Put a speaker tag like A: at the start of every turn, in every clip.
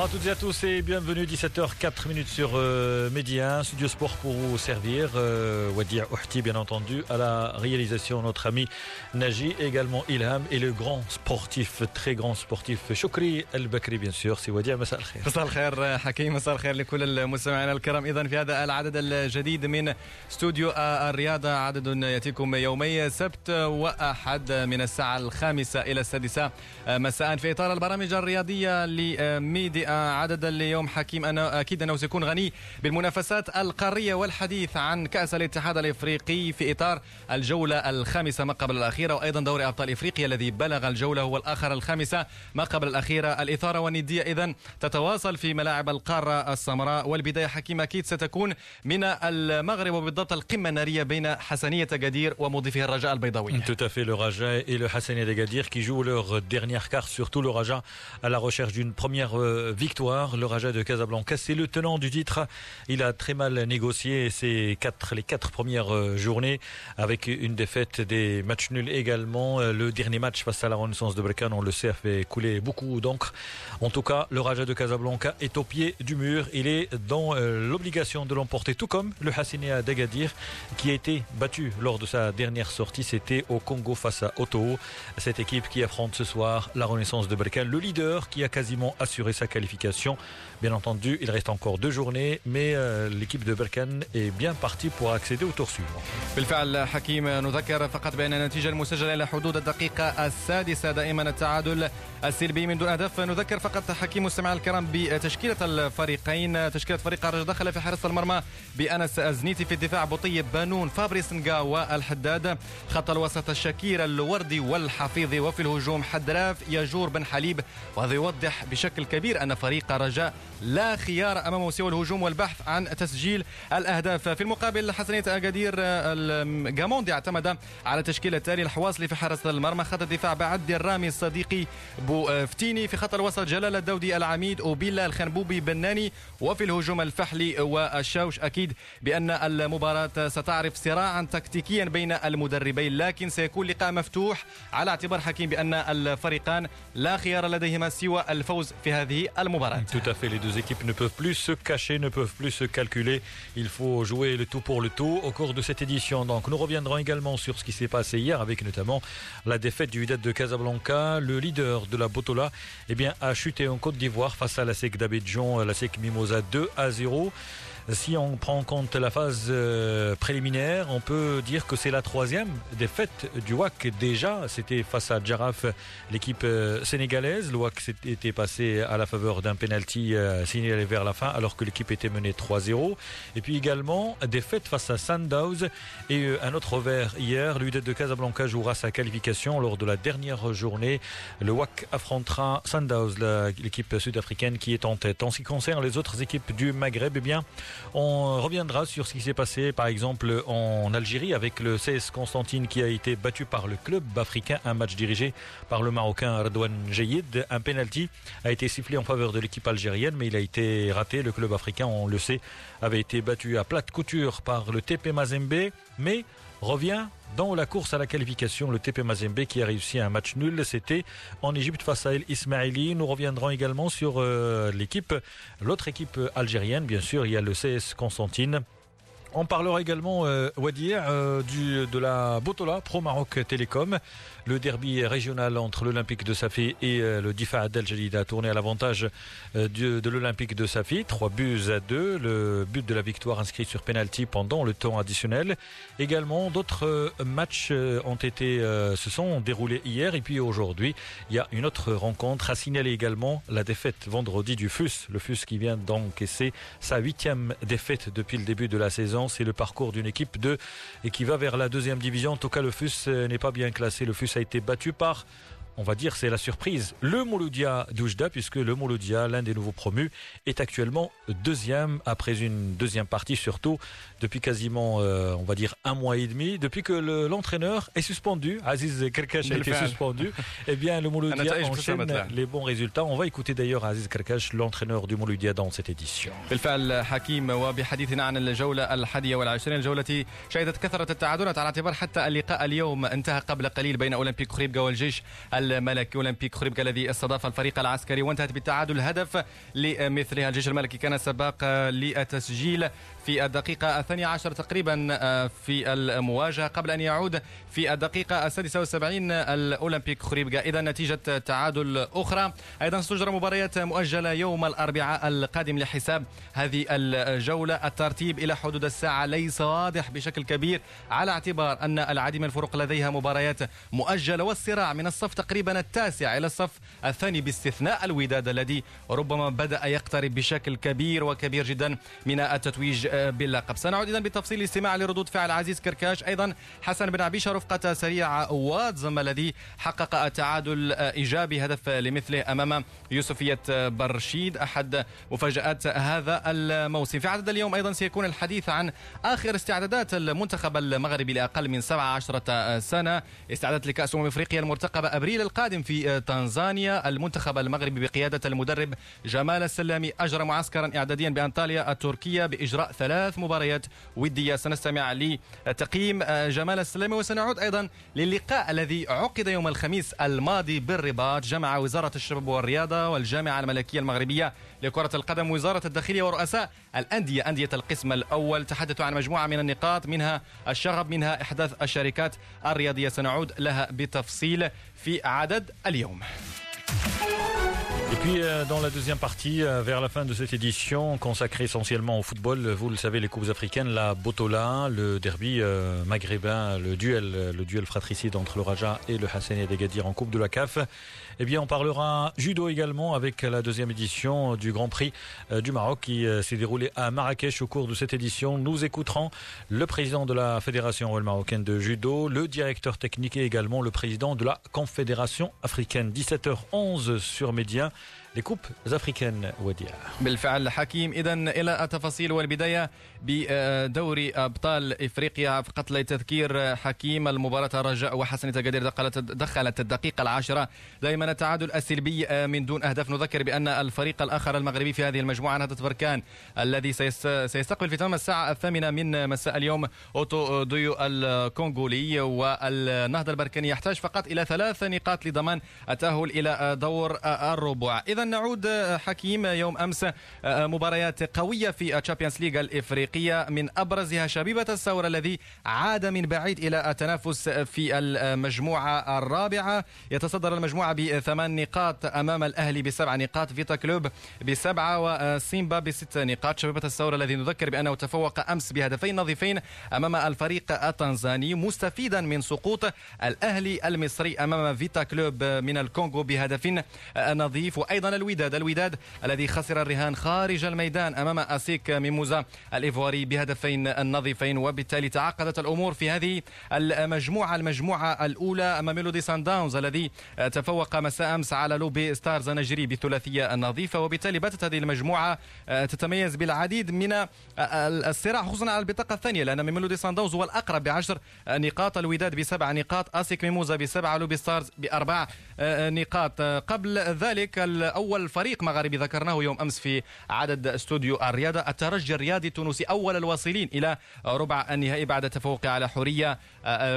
A: Bonsoir à toutes et à tous et bienvenue 17h04 minutes sur euh, Média Studio Sport pour vous servir. Euh, Wadir Ouhti bien entendu à la réalisation notre ami Naji également Ilham et le grand sportif très grand sportif Shukri El Bakri bien sûr c'est Wadir مساء الخير
B: مساء الخير حكيم مساء الخير لكل المستمعين الكرام اذا في هذا العدد الجديد من استوديو الرياضه عدد ياتيكم يومي سبت واحد من الساعه الخامسه الى السادسه مساء في اطار البرامج الرياضيه لميديا عدد اليوم حكيم أنا أكيد أنه سيكون غني بالمنافسات القارية والحديث عن كأس الاتحاد الإفريقي في إطار الجولة الخامسة ما قبل الأخيرة وأيضا دوري أبطال إفريقيا الذي بلغ الجولة هو الآخر الخامسة ما قبل الأخيرة الإثارة والندية إذا تتواصل في ملاعب القارة السمراء والبداية حكيم أكيد ستكون من المغرب وبالضبط القمة النارية بين حسنية قدير ومضيفه الرجاء البيضاوي
A: Tout à fait, le Raja et le Hassania d'Agadir qui jouent leur dernière carte, surtout le Raja à la recherche d'une première victoire. Le Raja de Casablanca, c'est le tenant du titre. Il a très mal négocié ses quatre, les quatre premières euh, journées avec une défaite des matchs nuls également. Euh, le dernier match face à la Renaissance de Brekan, on le sait, a fait couler beaucoup d'encre. En tout cas, le Raja de Casablanca est au pied du mur. Il est dans euh, l'obligation de l'emporter, tout comme le Hassinia d'Agadir qui a été battu lors de sa dernière sortie. C'était au Congo face à Otto. Cette équipe qui affronte ce soir la Renaissance de Brekan, le leader qui a quasiment assuré sa qualification qualification Bien entendu, il reste encore deux journées, mais euh, l'équipe de Berkane est bien partie pour accéder au tour suivant.
B: بالفعل حكيم نذكر فقط بأن النتيجة المسجلة إلى حدود الدقيقة السادسة دائما التعادل السلبي من دون أهداف. نذكر فقط حكيم مستمع الكرام بتشكيلة الفريقين. تشكيلة فريق الرجاء دخل في حراسة المرمى بأنس أزنيتي في الدفاع بطيب بانون فابريس نقا والحداد خط الوسط الشكير الوردي والحفيظي وفي الهجوم حدراف يجور بن حليب. وهذا يوضح بشكل كبير أن فريق الرجاء لا خيار امامه سوى الهجوم والبحث عن تسجيل الأهداف. في المقابل حسنية أكادير جاموندي اعتمد على تشكيله التالي الحواصلي في حراسه المرمى. خط الدفاع بعد الرامي الصديقي بوفتيني. في خط الوسط جلال الدودي العميد وبيلا الخنبوبي بناني. وفي الهجوم الفحلي والشوش أكيد بأن المباراة ستعرف صراعا تكتيكيا بين المدربين لكن سيكون لقاء مفتوح على اعتبار حكيم بأن الفريقان لا خيار لديهما سوى الفوز في هذه
A: المباراة. Deux équipes ne peuvent plus se cacher, ne peuvent plus se calculer. Il faut jouer le tout pour le tout au cours de cette édition. Donc nous reviendrons également sur ce qui s'est passé hier avec notamment la défaite du Wydad de Casablanca. Le leader de la Botola eh a chuté en Côte d'Ivoire face à la SEC d'Abidjan, la SEC Mimosa 2 à 0. Si on prend en compte la phase euh, préliminaire, on peut dire que c'est la troisième défaite du WAC. Déjà, c'était face à Jaraf, l'équipe euh, sénégalaise. Le WAC était passé à la faveur d'un penalty euh, signalé vers la fin, alors que l'équipe était menée 3-0. Et puis également, défaite face à Sundowns et un autre revers hier. L'UD de Casablanca jouera sa qualification lors de la dernière journée. Le WAC affrontera Sundowns, la- l'équipe sud-africaine qui est en tête. En ce qui concerne les autres équipes du Maghreb, eh bien, on reviendra sur ce qui s'est passé, par exemple, en Algérie avec le CS Constantine qui a été battu par le club africain. Un match dirigé par le Marocain Redouane Jayid. Un penalty a été sifflé en faveur de l'équipe algérienne, mais il a été raté. Le club africain, on le sait, avait été battu à plate couture par le TP Mazembe, mais revient dans la course à la qualification. Le TP Mazembe qui a réussi un match nul, c'était en Égypte face à El Ismaili. Nous reviendrons également sur euh, l'équipe, l'autre équipe algérienne, bien sûr, il y a le CS Constantine. On parlera également, euh, euh, de la Botola Pro Maroc Télécom. Le derby régional entre l'Olympique de Safi et euh, le Difa Adel Jalid a tourné à l'avantage euh, de l'Olympique de Safi. Trois buts à deux. Le but de la victoire inscrit sur penalty pendant le temps additionnel. Également, d'autres matchs ont été, se sont déroulés hier et puis aujourd'hui. Il y a une autre rencontre à signaler également la défaite vendredi du FUS. Le FUS qui vient d'encaisser sa huitième défaite depuis le début de la saison. C'est le parcours d'une équipe de et qui va vers la deuxième division. En tout cas, le FUS euh, n'est pas bien classé. Le FUS a été battu par on va dire c'est la surprise. Le Mouloudia d'Oujda, puisque le Mouloudia, l'un des nouveaux promus, est actuellement deuxième après une deuxième partie surtout depuis quasiment, euh, on va dire, un mois et demi. Depuis que le- l'entraîneur est suspendu, Aziz Kerkash a été
B: بالفعل.
A: suspendu, eh bien le Mouloudia
B: النتائج
A: enchaîne
B: بتثبت.
A: les bons résultats. On va écouter d'ailleurs Aziz Kerkash, l'entraîneur du Mouloudia dans cette édition.
B: بالفعل حكيم وبحديثنا عن الجولة الحادية والعشرين الجولة التي شهدت كثرة التعادلات على اعتبار حتى اللقاء اليوم انتهى قبل قليل بين أولمبيك خريبكا والجيش الملكي أولمبيك خريبكا الذي استضاف الفريق العسكري وانتهت بالتعادل هدف لمثلها الجيش الملكي كان سباق للتسجيل في الدقيقة الثانية عشر تقريبا آه، في المواجهة. قبل أن يعود في الدقيقة السادسة والسبعين الأولمبيك خريبكا إذا نتيجة تعادل أخرى. أيضا ستجرى مباريات مؤجلة يوم الأربعاء القادم لحساب هذه الجولة. الترتيب إلى حدود الساعة ليس واضح بشكل كبير على اعتبار أن العديد من الفرق لديها مباريات مؤجلة. والصراع من الصف تقريبا التاسع إلى الصف الثاني باستثناء الوداد الذي ربما بدأ يقترب بشكل كبير وكبير جدا من التتويج باللقب. سنعود إذا بالتفصيل الاستماع لردود فعل عزيز كركاش. أيضا حسن بن عبيشة رفقة سريع واتزم الذي حقق تعادل إيجابي هدف لمثله أمام يوسفية برشيد. أحد مفاجآت هذا الموسم. في عدد اليوم أيضا سيكون الحديث عن آخر استعدادات المنتخب المغربي لأقل من 17 سنة. استعدادات لكأس أمم أفريقيا المرتقبة أبريل القادم في تنزانيا. المنتخب المغربي بقيادة المدرب جمال السلامي أجرى معسكرا إعداديا بأنطاليا التركية بإجراء ثلاث مباريات ودية. سنستمع لتقييم جمال السلامي وسنعود أيضا للقاء الذي عقد يوم الخميس الماضي بالرباط. جمع وزارة الشباب والرياضة والجامعة الملكية المغربية لكرة القدم وزارة الداخلية ورؤساء الأندية أندية القسم الأول. تحدثوا عن مجموعة من النقاط منها الشغب منها إحداث الشركات الرياضية. سنعود لها بتفصيل في عدد اليوم.
A: Et puis euh, dans la deuxième partie, euh, vers la fin de cette édition consacrée essentiellement au football, vous le savez, les coupes africaines, la Botola, le derby euh, maghrébin, le duel, le duel fratricide entre le Raja et le Hassani Degadir en Coupe de la CAF. Eh bien, on parlera judo également avec la deuxième édition du Grand Prix du Maroc qui s'est déroulé à Marrakech au cours de cette édition. Nous écouterons le président de la Fédération marocaine de judo, le directeur technique et également le président de la Confédération africaine. 17h11 sur Média. Coupes africaines وديع
B: بالفعل حكيم. اذا إلى التفاصيل والبداية بدوري أبطال إفريقيا فقط لتذكير حكيم. المباراة الرجاء وحسن تقدير دخلت دخلت الدقيقة العاشرة. دائما التعادل السلبي من دون أهداف. نذكر بأن الفريق الآخر المغربي في هذه المجموعة نهضة بركان الذي سيستقبل في تمام الساعة الثامنة من مساء اليوم أوتو دويو الكونغولي. والنهضة البركاني يحتاج فقط إلى ثلاث نقاط لضمان التأهل إلى دور الربع. اذا نعود حكيم يوم أمس مباريات قوية في ال Champions League الإفريقية. من أبرزها شبيبة الساورة الذي عاد من بعيد إلى التنافس في المجموعة الرابعة. يتصدر المجموعة بثمان نقاط أمام الأهلي بسبع نقاط فيتا كلوب بسبعة وسيمبا بست نقاط. شبيبة الساورة الذي نذكر بأنه تفوق أمس بهدفين نظيفين أمام الفريق التنزاني مستفيدا من سقوط الأهلي المصري أمام فيتا كلوب من الكونغو بهدف نظيف. وأيضا الوداد. الوداد الذي خسر الرهان خارج الميدان أمام أسيك ميموزا الايفواري بهدفين نظيفين وبالتالي تعقدت الأمور في هذه المجموعة المجموعة الأولى أمام ماميلودي صن داونز الذي تفوق مساء أمس على لوبي ستارز النيجيري بثلاثيه نظيفه وبالتالي باتت هذه المجموعة تتميز بالعديد من الصراع خصوصا على البطاقة الثانية لأن ماميلودي صن داونز هو الأقرب بعشر نقاط الوداد بسبع نقاط أسيك ميموزا بسبعة لوبي ستارز بأربع نقاط. قبل ذلك أول فريق مغاربي ذكرناه يوم أمس في عدد استوديو الرياضة. الترجي الرياضي التونسي أول الواصلين إلى ربع النهائي بعد تفوقه على حورية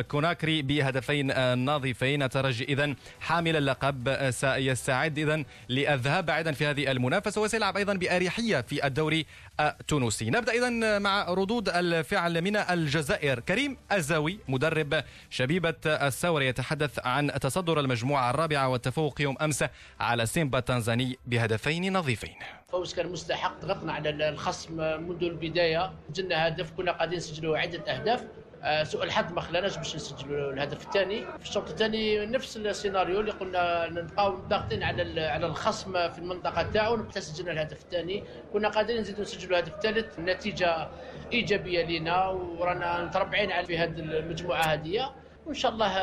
B: كوناكري بهدفين نظيفين. الترجي اذا حامل اللقب سيستعد اذا للذهاب بعيدا في هذه المنافسة وسيلعب أيضا بأريحية في الدوري التونسي. نبدأ اذا مع ردود الفعل من الجزائر. كريم الزاوي مدرب شبيبة الثور يتحدث عن تصدر المجموعة الرابعة والتفوق يوم أمس على سيمبا التنزاني بهدفين نظيفين.
C: فوز كان مستحق ضغطنا على الخصم منذ البداية سجلنا هدف كنا قاعدين نسجلوا عدة أهداف. سوء الحظ ما خلاناش باش نسجلوا الهدف الثاني. في الشوط الثاني نفس السيناريو اللي قلنا نبقاو ضاغطين على على الخصم في المنطقة تاعو حتى سجلنا الهدف الثاني. كنا قادرين نزيدوا نسجلوا الهدف الثالث النتيجه إيجابية لنا ورانا متربعين على في هذه المجموعة هذه وإن شاء الله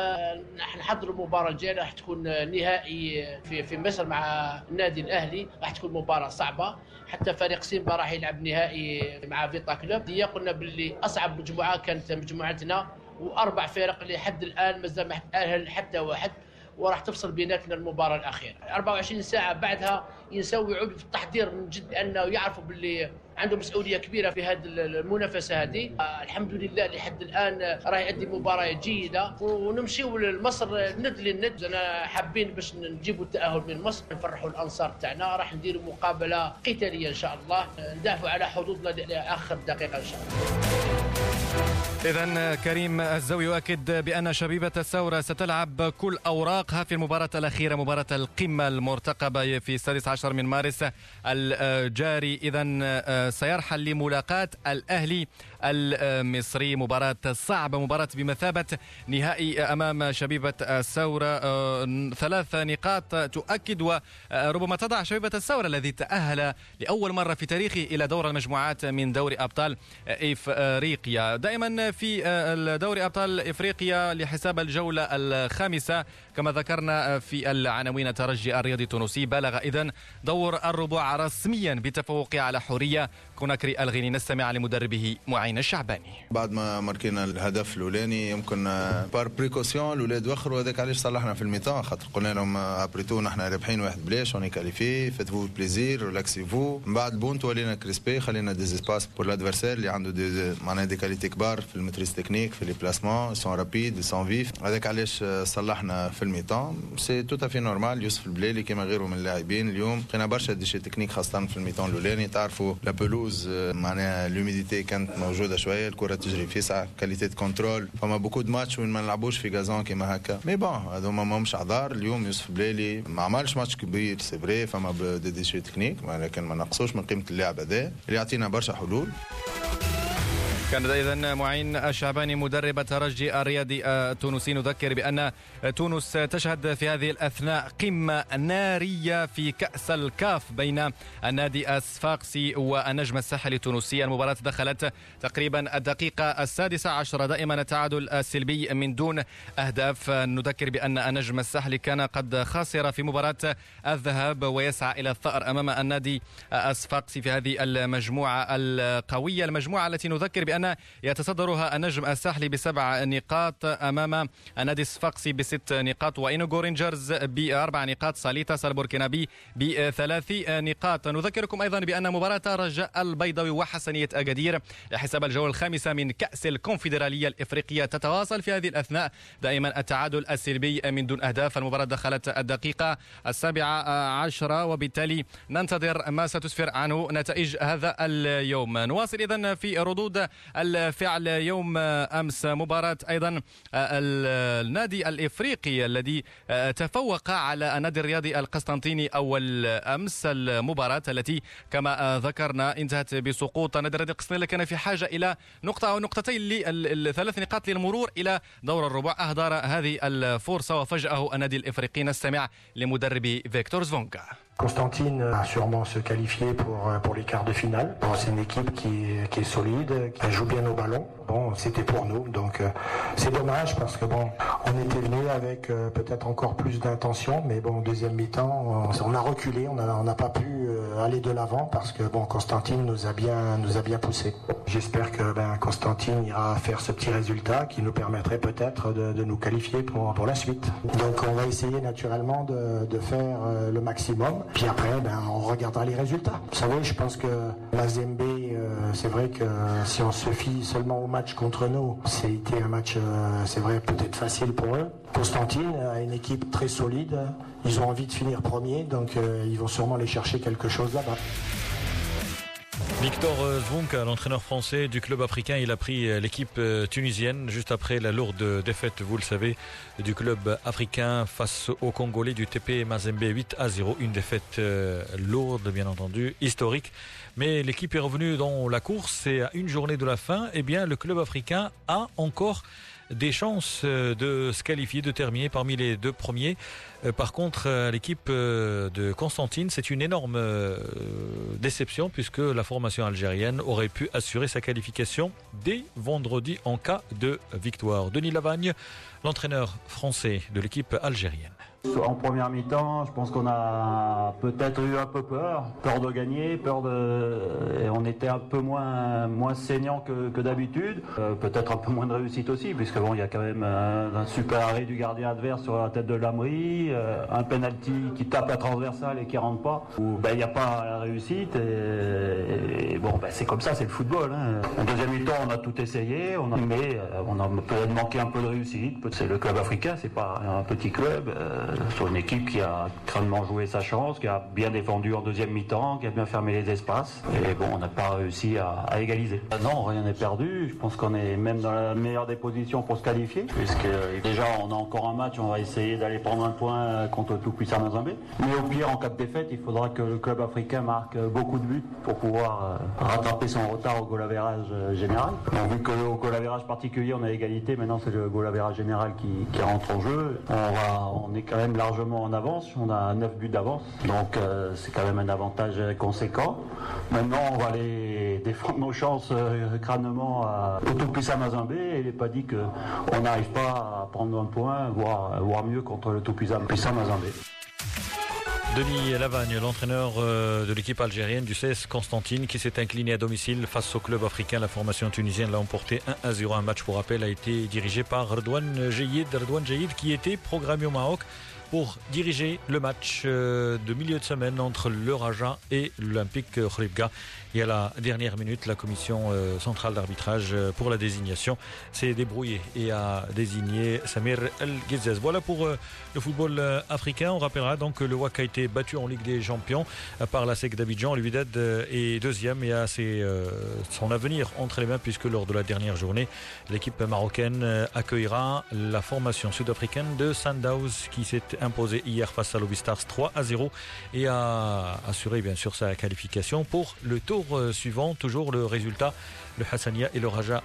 C: راح نحضروا المباراة الجاية راح تكون نهائي في في مصر مع النادي الأهلي. راح تكون مباراة صعبة. حتى فريق سيمبا راح يلعب نهائي مع فيتا كلوب. هي قلنا باللي أصعب مجموعة كانت مجموعتنا وأربع فرق لحد الآن مازال ما تاهل حتى واحد. وراح تفصل بيناتنا المباراة الأخيرة. 24 ساعة بعدها ينسوا يعودوا في التحضير من جد أنه يعرفوا باللي عنده مسؤولية كبيرة في هذه المنافسة هذه. آه، الحمد لله لحد الآن راه يؤدي مباراة جيدة. ونمشيو لمصر ند للند. أنا حابين باش نجيبوا التأهل من مصر. نفرحوا الأنصار تاعنا راح نديروا مقابلة قتالية إن شاء الله. ندافعوا على حظوظنا لآخر دقيقة إن شاء الله.
B: إذا كريم الزوي يؤكد بأن شبيبة الثورة ستلعب كل أوراقها في المباراة الأخيرة مباراة القمة المرتقبة في السادس عشر من مارس الجاري. إذا آه، سيرحل لملاقاة الأهلي المصري. مباراة صعبة مباراة بمثابة نهائي أمام شبيبة الثورة. آه، ثلاث نقاط تؤكد وربما تضع شبيبة الثورة الذي تأهل لأول مرة في تاريخه إلى دور المجموعات من دوري أبطال إفريقيا. دائما في آه، دوري أبطال إفريقيا لحساب الجولة الخامسة كما ذكرنا في العناوين الترجي الرياضي التونسي بلغ اذا دور الربع رسميا بتفوقه على حورية كوناكري الغيني. نستمع لمدربه معين. الشعباني؟
D: بعد ما ماركينا الهدف الأولاني يمكن بار بريكوسيون الأولاد وخروا هذاك علاش صلحنا في الميتان خاطر قلنا لهم ابريتو نحن رابحين واحد بلاش اوني كاليفي فو بليزير ريلاكسي فو من بعد بونت ولينا كريسبي خلينا دي سباس بور لادفيرسير اللي عنده دي معناها دي كاليتي كبار في الماتريس تكنيك في لي بلاسمون سون رابيد سون فيف هذاك علاش صلحنا في الميتان. سي تو في نورمال يوسف البليلي كما غيره من اللاعبين اليوم لقينا برشا déchets techniques خاصة في ال mi-temps الأولاني. تعرفوا la pelouse معناها l'humidité كانت موجودة شوية الكرة تجري فيسعه qualité de contrôle فما beaucoup de matchs وين ما نلعبوش في gazon كيما هكا. mais bon هذوما ماهمش اعذار اليوم يوسف بليلي ما عملش ماتش كبير c'est vrai فما des déchets techniques ولكن ما نقصوش من قيمة اللاعب هذا. اللي يعطينا برشا حلول.
B: كان إذا معين الشعباني مدرب الترجي الرياضي التونسي نذكر بأن تونس تشهد في هذه الأثناء قمة نارية في كأس الكاف بين النادي الصفاقسي والنجم الساحلي التونسي. المباراة دخلت تقريبا الدقيقة السادسة عشرة دائما التعادل السلبي من دون أهداف. نذكر بأن النجم الساحلي كان قد خسر في مباراة الذهاب ويسعى إلى الثأر أمام النادي الصفاقسي في هذه المجموعة القوية. المجموعة التي نذكر بأن كان يتصدرها النجم الساحلي بسبع نقاط أمام النادي الصفاقسي بست نقاط وإنوغو رينجرز بأربع نقاط ساليتاس البوركينابي بثلاث نقاط. نذكركم أيضا بأن مباراة رجاء البيضاوي وحسنية أكادير حساب الجولة الخامسة من كأس الكونفدرالية الإفريقية تتواصل في هذه الأثناء. دائما التعادل السلبي من دون أهداف. المباراة دخلت الدقيقة السابعة عشرة وبالتالي ننتظر ما ستسفر عنه نتائج هذا اليوم. نواصل إذا في ردود الفعل يوم أمس مباراة أيضا النادي الإفريقي الذي تفوق على النادي الرياضي القسطنطيني أول أمس. المباراة التي كما ذكرنا انتهت بسقوط النادي الرياضي القسطنطيني كان في حاجة إلى نقطة أو نقطتين للثلاث نقاط للمرور إلى دور الربع. اهدر هذه الفرصة وفجأة النادي الإفريقي نستمع لمدرب فيكتور زفونكا.
E: Constantine a sûrement se qualifier pour, euh, pour les quarts de finale. C'est une équipe qui, qui, est solide, qui joue bien au ballon. Bon, c'était pour nous, donc euh, c'est dommage parce que bon, on était venu avec euh, peut-être encore plus d'intention, mais bon, deuxième mi-temps, on, on, a reculé, on n'a on a pas pu aller de l'avant parce que bon, Constantine nous a bien, nous a bien poussé. J'espère que ben, Constantine ira faire ce petit résultat qui nous permettrait peut-être de, de, nous qualifier pour, pour la suite. Donc on va essayer naturellement de, de faire le maximum. Puis après, ben, on regardera les résultats. Vous savez, je pense que la Zembe, euh, c'est vrai que si on se fie seulement au match contre nous, c'était un match, euh, c'est vrai, peut-être facile pour eux. Constantine a une équipe très solide. Ils ont envie de finir premier, donc euh, ils vont sûrement aller chercher quelque chose là-bas.
A: Victor Zvonka, l'entraîneur français du club africain, il a pris euh, l'équipe euh, tunisienne juste après la lourde défaite, vous le savez, du club africain face au Congolais du TP Mazembe 8 à 0. Une défaite euh, lourde, bien entendu, historique. Mais l'équipe est revenue dans la course et à une journée de la fin, eh bien, le club africain a encore des chances euh, de se qualifier, de terminer parmi les deux premiers. Euh, par contre, euh, l'équipe de Constantine, c'est une énorme déception puisque la formation algérienne aurait pu assurer sa qualification dès vendredi en cas de victoire. Denis Lavagne, l'entraîneur français de l'équipe algérienne.
F: En première mi-temps, je pense qu'on a peut-être eu un peu peur, peur de gagner, peur de, et on était un peu moins moins saignant que, d'habitude, euh, peut-être un peu moins de réussite aussi, puisque bon, il y a quand même un, un super arrêt du gardien adverse sur la tête de Lamry, euh, un penalty qui tape à transversale et qui rentre pas, où ben il n'y a pas la réussite bon ben c'est comme ça, c'est le football. Hein. En deuxième mi-temps, on a tout essayé, on a mais euh, on a peut-être manqué un peu de réussite. C'est le club africain, c'est pas un petit club. Euh, sur une équipe qui a crânement joué sa chance, qui a bien défendu en deuxième mi-temps, qui a bien fermé les espaces. Et bon, on n'a pas réussi à, égaliser. Euh, non, rien n'est perdu. Je pense qu'on est même dans la meilleure des positions pour se qualifier, puisque euh, déjà on a encore un match, on va essayer d'aller prendre un point contre tout puissant Mazambé. Mais au pire, en cas de défaite, il faudra que le club africain marque beaucoup de buts pour pouvoir rattraper son retard au goal général. Bon, vu qu'au goal particulier, on a égalité, maintenant c'est le goal général qui, rentre en jeu. On, va, on est même largement en avance, on a 9 buts d'avance, donc euh, c'est quand même un avantage conséquent. Maintenant, on va aller défendre nos chances euh, crânement à Tout-Puissant Mazambé et il n'est pas dit qu'on n'arrive pas à prendre un point, voire, voire mieux contre le Tout-Puissant Mazambé.
A: Denis Lavagne, l'entraîneur euh, de l'équipe algérienne du CS Constantine, qui s'est incliné à domicile face au club africain. La formation tunisienne l'a emporté 1 à 0. Un match, pour rappel, a été dirigé par Redouane Jeyid. Redouane Jeyid qui était programmé au Maroc pour diriger le match euh, de milieu de semaine entre le Raja et l'Olympique Khribga. Et à la dernière minute, la commission euh, centrale d'arbitrage euh, pour la désignation s'est débrouillée et a désigné Samir El Ghezez. Voilà pour le football africain. On rappellera donc que le WAC a été battu en Ligue des Champions par la SEC d'Abidjan. L'UIDED est deuxième et a ses, son avenir entre les mains puisque lors de la dernière journée, l'équipe marocaine accueillera la formation sud-africaine de Sandhouse qui s'est imposé hier face à l'Obistars 3 à 0 et a assuré bien sûr sa qualification pour le tour euh, suivant. Toujours le résultat الحسنية إلى رجاء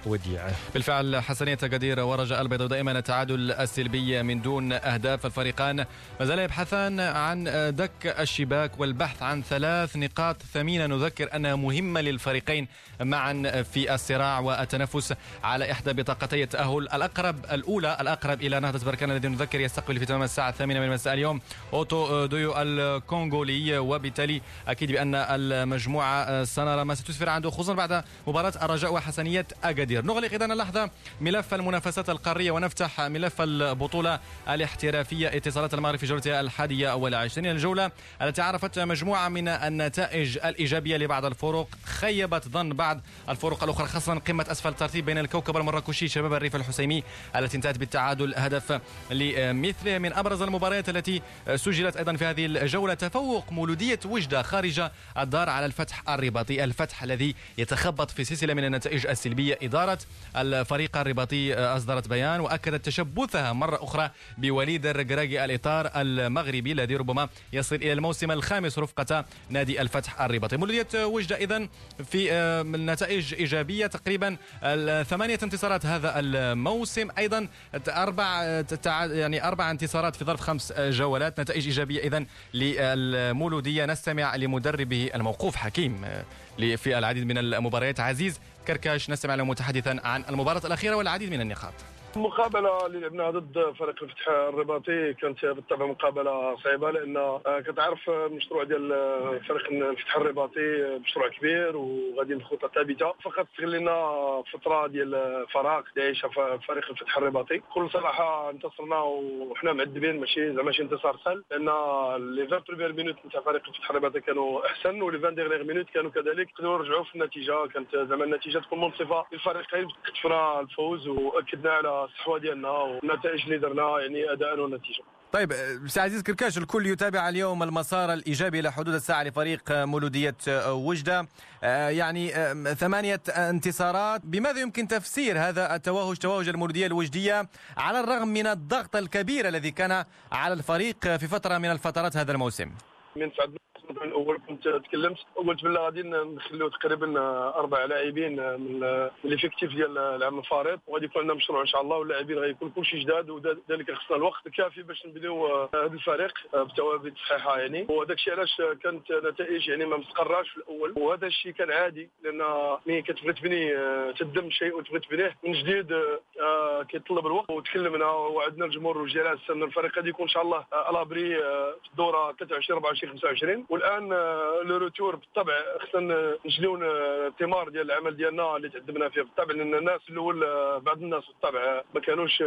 B: بالفعل حسنية قدير ورجاء البيضاء دائما التعادل السلبي من دون أهداف الفريقان. ما زال يبحثان عن دك الشباك والبحث عن ثلاث نقاط ثمينة. نذكر أنها مهمة للفريقين معا في الصراع والتنافس على إحدى بطاقتي التأهل الأقرب الأولى الأقرب إلى نهضة بركان الذي نذكر يستقبل في تمام الساعة الثامنة من مساء اليوم أوتو دويو الكونغولي. وبالتالي أكيد بأن المجموعة سنرى ما ستسفر عنده خصوصا بعد مباراة الرجاء وحسنية أكادير نغلق إذا اللحظة ملف المنافسات القارية ونفتح ملف البطولة الاحترافية. اتصالات المغرب في جولتها الحادية والعشرين الجولة التي عرفت مجموعة من النتائج الإيجابية لبعض الفرق خيبت ظن بعض الفرق الأخرى خاصة قمة أسفل الترتيب بين الكوكب المراكشي شباب الريف الحسيمي التي انتهت بالتعادل هدف لمثله من أبرز المباريات التي سجلت أيضا في هذه الجولة. تفوق مولودية وجدة خارج الدار على الفتح الرباطي. الفتح الذي يتخبط في سلسلة من النتائج السلبية. إدارة الفريق الرباطي أصدرت بيان وأكدت تشبثها مرة أخرى بوليد الرقراقي الإطار المغربي الذي ربما يصل إلى الموسم الخامس رفقة نادي الفتح الرباطي. مولودية وجدة إذن في نتائج إيجابية تقريبا ثمانية انتصارات هذا الموسم. أيضا أربع يعني أربع انتصارات في ظرف خمس جولات. نتائج إيجابية إذن للمولودية. نستمع لمدربه الموقوف حكيم. في العديد من المباريات. عزيز كركاش نستمع له متحدثا عن المباراة الأخيرة والعديد من النقاط.
G: المقابله اللي لعبناها ضد فريق الفتح الرباطي كانت بالطبع مقابلة صعيبة لأن آه، كتعرف المشروع ديال آه، فريق الفتح الرباطي آه، مشروع كبير وغادي بخطه ثابته فقط استغلينا فترة ديال فراغ اللي عايشها فريق الفتح الرباطي. بكل صراحة انتصرنا وحنا معذبين ماشي زعما شي انتصار سهل لأن les 20 premières minutes نتاع فريق الفتح الرباطي كانوا أحسن و les 20 dernières minutes كانوا كذلك قدروا نرجعوا في النتيجة. كانت زعما النتيجة تكون منصفة للفريقين كتفنا الفوز وأكدنا على الصحوة ديالنا والنتائج اللي درناها يعني أداء ونتيجة.
B: طيب سي عزيز كركاش الكل يتابع اليوم المسار الإيجابي إلى حدود الساعة لفريق مولودية وجدة. آه، يعني ثمانية انتصارات. بماذا يمكن تفسير هذا التوهج توهج المولودية الوجدية على الرغم من الضغط الكبير الذي كان على الفريق في فترة من الفترات هذا الموسم؟
G: من سعد من الأول كنت تكلمت. وقلت بلا غادي نخليو تقريبا أربع لاعبين من l'effectif ديال العام الفارط وغادي يكون عندنا مشروع إن شاء الله واللاعبين غيكون كلشي جداد وذلك خصنا الوقت الكافي باش نبداو هذا الفريق بتوابيت صحيحة يعني. وهذاك الشيء علاش كانت نتائج يعني ما مستقراش في الأول. وهذا الشيء كان عادي لأن ملي كتبغي تبني تهدم شيء وتبغي تبنيه. من جديد كيطلب الوقت. وتكلمنا وعندنا الجمهور والجلاس ان الفريق غادي يكون إن شاء الله à l'abri في الدورة 23 24 25 والآن le retour بالطبع خصنا نجنيو الثمار ديال العمل ديالنا اللي تقدمنا فيه بالطبع لأن الناس الأول بعض الناس بالطبع ما كانوش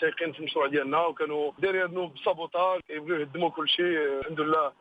G: تايقين في المشروع ديالنا وكانوا دايرين ب sabotage كيبغيو يهدموا كل شيء الحمد لله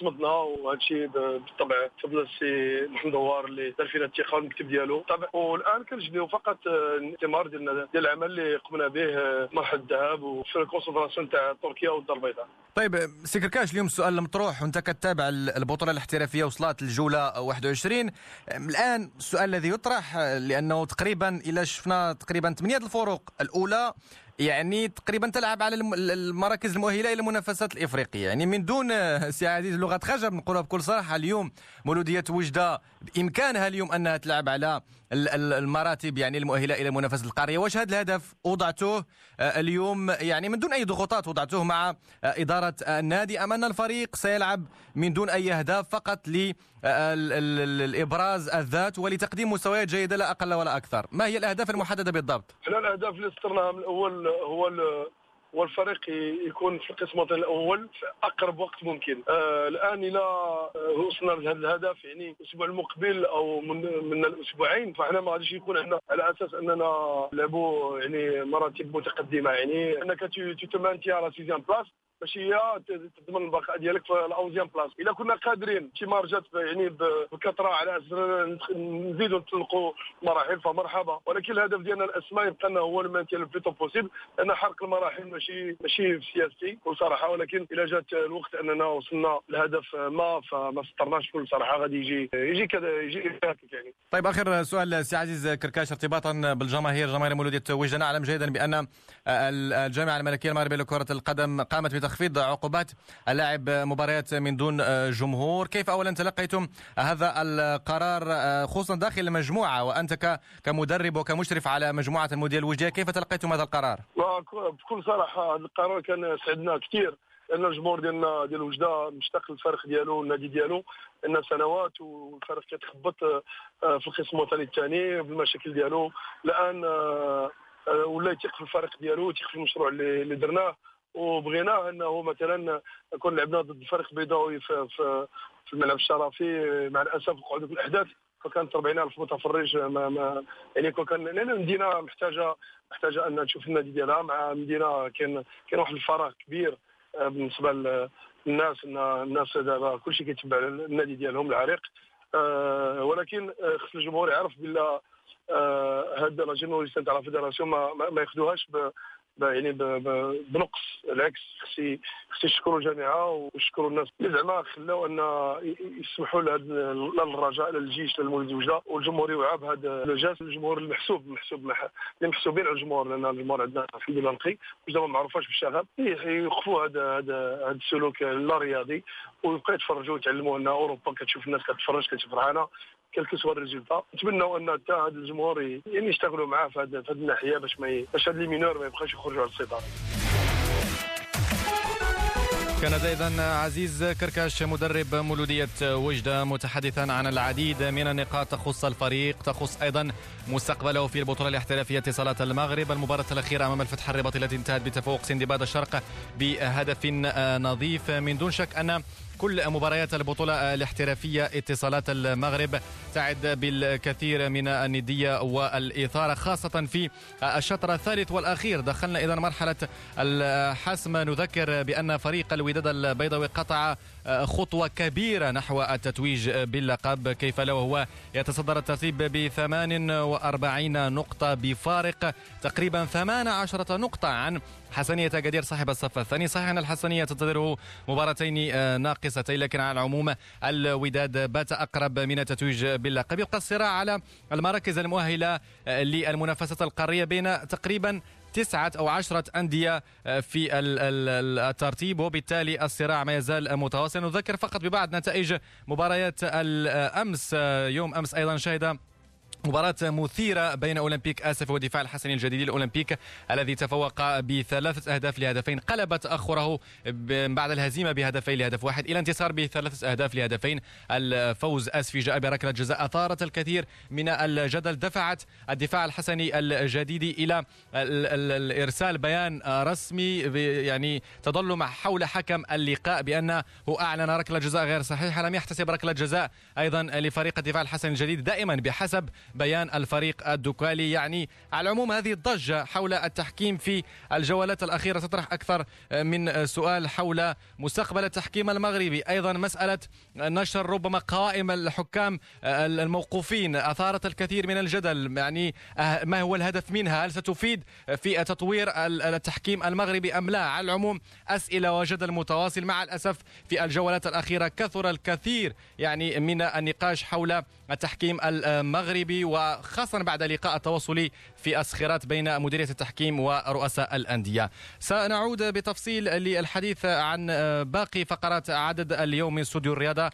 G: صمدنا وهذا الشيء بالطبع فضل السي محمد هوار اللي دار فينا الثقه والمكتب ديالو. طبعا والآن كنجنيو فقط الثمار ديال ديال العمل اللي قمنا به مرحلة الذهاب وفي ال concentration تاع تركيا والدار البيضاء.
B: طيب سي كركاش اليوم السؤال المطروح وانت كتابع البطولة الاحترافية وصلت الجوله 21 الآن السؤال الذي يطرح لأنه تقريبا إلى شفنا تقريبا ثمانية الفروق الأولى يعني تقريبا تلعب على المراكز المؤهلة إلى المنافسات الإفريقية. يعني من دون سي عزيز لغة خشب نقولها بكل صراحة اليوم مولودية وجدة. بإمكانها اليوم أنها تلعب على المراتب يعني المؤهلة إلى المنافسة القارية. واش هذا الهدف وضعته اليوم؟ يعني من دون أي ضغوطات وضعته مع إدارة النادي أم أن الفريق سيلعب من دون أي أهداف فقط لابراز الذات ولتقديم مستويات جيدة لا أقل ولا أكثر. ما هي الأهداف المحددة بالضبط؟
G: إحنا الأهداف اللي اخترناها من الأول هو والفريق يكون في القسم الأول في أقرب وقت ممكن. آه الآن إلى وصلنا لهذا الهدف يعني الأسبوع المقبل أو من من الأسبوعين فإحنا ما غاديش يكون عندنا على أساس أننا نلعبوا يعني مراتب متقدمة يعني إنك تمانتي على sixième place. باش هي تضمن البقاء ديالك في ال onzième place إلا كنا قادرين شي مارجات يعني بكثرة على أساس نزيدوا نطلقوا مراحل فمرحبا. ولكن الهدف ديالنا الأسمى يبقى لنا هو ال maintien le plus tôt possible لأن حرق المراحل ماشي ماشي سياسي بصراحة ولكن إلا جات الوقت أننا وصلنا لهدف ما فما سطرناش بكل صراحة غادي يجي يجي كذا يجي يعني.
B: طيب آخر سؤال سي عزيز كركاش ارتباطا بالجماهير جماهير مولودية وجده نعلم جيدا بأن الجامعة الملكية المغربية لكرة القدم قامت تخفيض عقوبات اللعب مباريات من دون جمهور. كيف أولا تلقيتم هذا القرار خصوصا داخل المجموعة وأنت كمدرب وكمشرف على مجموعة الموديل الوجدية كيف تلقيتم هذا القرار؟
G: بكل صراحة هذا القرار كان سعدنا كثير. لأن الجمهور ديالنا ديال وجدة مشتاق للفريق ديالو والنادي ديالو لأن سنوات والفريق كيتخبط في القسم الوطني الثاني بالمشاكل ديالو. الآن ولا يثيق في الفريق ديالو يثيق في المشروع اللي درناه. وبغيناه انه مثلا كون لعبنا ضد الفريق البيضاوي في, في, في الملعب الشرفي مع الأسف وقعوا الأحداث فكانت 40000 متفرج ما, ما يعني كان لأن المدينة محتاجه محتاجة أن تشوف النادي ديالها مع مدينه كاين كاين واحد الفراغ كبير بالنسبة للناس ان الناس دابا كلشي كيتبع النادي ديالهم العريق. أه ولكن خص الجمهور يعرف بلا هاد la généralisation تاع la fédération ما, ما ياخذوهاش يعني بنقص بالعكس خصي خصي يشكروا الجامعة ويشكروا الناس. اللي زعما خلاو أن يسمحوا لهذا للرجاء للجيش للمولودية وجدة. والجمهور يوعى بهذا لو جاس الجمهور المحسوب محسوب اللي محسوبين على الجمهور لأن الجمهور عندنا الحمد لله نقي. وجدة ما معروفاش بالشغب. يوقفوا هذا هذا هذا السلوك اللا رياضي. ويبقى يتفرجوا ويتعلموا أن أوروبا كتشوف الناس كتفرج كتشوف quel que soit le résultat نتمنوا أن حتى هذا الجمهور يعني يشتغلوا معاه في هذه الناحية باش ما باش هاد لي ما يبقاش يخرجوا على السيطرة.
B: كان اذا عزيز كركاش مدرب مولودية وجدة متحدثا عن العديد من النقاط. تخص الفريق تخص أيضا مستقبله في البطولة الاحترافية اتصالات المغرب. المباراة الأخيرة أمام الفتح الرباطي التي انتهت بتفوق سندباد الشرق بهدف نظيف. من دون شك أن كل مباريات البطولة الاحترافية اتصالات المغرب تعد بالكثير من الندية والإثارة خاصة في الشطر الثالث والأخير. دخلنا إذا مرحلة الحسم. نذكر بأن فريق الوداد البيضاوي قطع خطوة كبيرة نحو التتويج باللقب. كيف لو هو يتصدر الترتيب ب 48 نقطة بفارق تقريبا 18 نقطة عن حسنية قدير صاحب الصف الثاني. صحيح أن الحسنية تنتظره مباراتين ناقصتين لكن على العموم الوداد بات أقرب من التتويج باللقب. يبقى الصراع على المراكز المؤهلة للمنافسة القارية بين تقريبا تسعة أو عشرة أندية في الترتيب وبالتالي الصراع ما يزال متواصل. نذكر فقط ببعض نتائج مباريات الأمس يوم أمس أيضا شهد مباراة مثيرة بين أولمبيك آسف ودفاع الحسني الجديد الأولمبيك الذي تفوق بثلاثة أهداف لهدفين قلب تأخره بعد الهزيمة بهدفين لهدف واحد إلى انتصار بثلاثة أهداف لهدفين. الفوز أسفي جاء بركلة جزاء أثارت الكثير من الجدل دفعت الدفاع الحسني الجديد إلى الإرسال بيان رسمي يعني تظل حول حكم اللقاء بأنه أعلن ركلة جزاء غير صحيحة. لم يحتسب ركلة جزاء أيضا لفريق الدفاع الحسني الجديد دائما بحسب بيان الفريق الدوكالي. يعني على العموم هذه الضجة حول التحكيم في الجولات الأخيرة تطرح أكثر من سؤال حول مستقبل التحكيم المغربي. أيضا مسألة نشر ربما قوائم الحكام الموقوفين أثارت الكثير من الجدل. يعني ما هو الهدف منها؟ هل ستفيد في تطوير التحكيم المغربي أم لا؟ على العموم أسئلة وجدل متواصل مع الأسف في الجولات الأخيرة. كثر الكثير يعني من النقاش حول التحكيم المغربي. وخاصة بعد لقاء التواصلي في الصخيرات بين مديرية التحكيم ورؤساء الأندية. سنعود بتفصيل للحديث عن باقي فقرات عدد اليوم من استوديو الرياضة.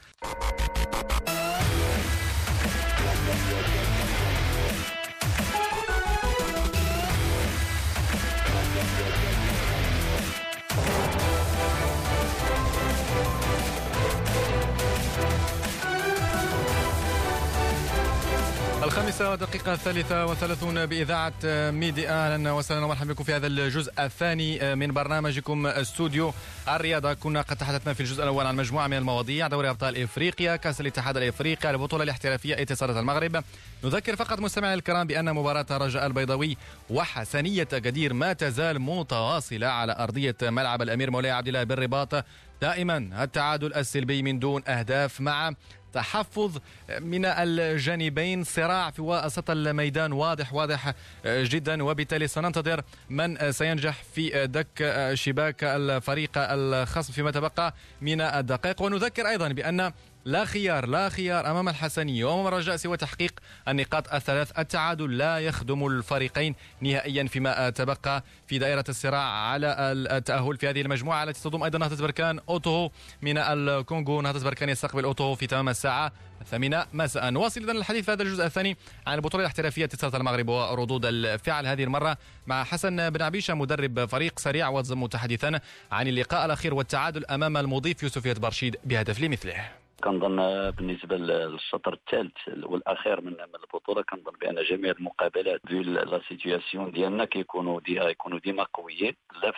B: الخامسة ودقيقة الثالثة وثلاثون بإذاعة ميدي أهلا. وسهلا ومرحبا بكم في هذا الجزء الثاني من برنامجكم استوديو الرياضة. كنا قد تحدثنا في الجزء الأول عن مجموعة من المواضيع دوري أبطال إفريقيا كأس الاتحاد الإفريقي البطولة الاحترافية اتصالات المغرب. نذكر فقط مستمعي الكرام بأن مباراة الرجاء البيضاوي وحسنية قدير ما تزال متواصلة على أرضية ملعب الأمير مولاي عبد الله بالرباط دائما التعادل السلبي من دون أهداف مع تحفظ من الجانبين. صراع في وسط الميدان واضح واضح جدا. وبالتالي سننتظر من سينجح في دك شباك الفريق الخصم فيما تبقى من الدقائق ونذكر أيضا بأن لا خيار لا خيار أمام الحسنيه وامام الرجاء سوى تحقيق النقاط الثلاث. التعادل لا يخدم الفريقين نهائيا فيما تبقى في دائرة الصراع على التأهل في هذه المجموعة التي تضم أيضا نهضة بركان اوتوهو من الكونغو. نهضة بركان يستقبل اوتوهو في تمام الساعة الثامنة مساء. نواصل اذا الحديث في هذا الجزء الثاني عن البطولة الاحترافية اتصالات المغرب وردود الفعل هذه المرة مع حسن بن عبيشة مدرب فريق سريع وادي زم متحدثا عن اللقاء الأخير والتعادل أمام المضيف يوسفية برشيد بهدف لمثله.
H: كنظن بالنسبة للشطر الثالث والأخير من البطولة كنظن بأن جميع المقابلات في la situation ديالنا كيكونوا دي يكونوا ديما قويين لا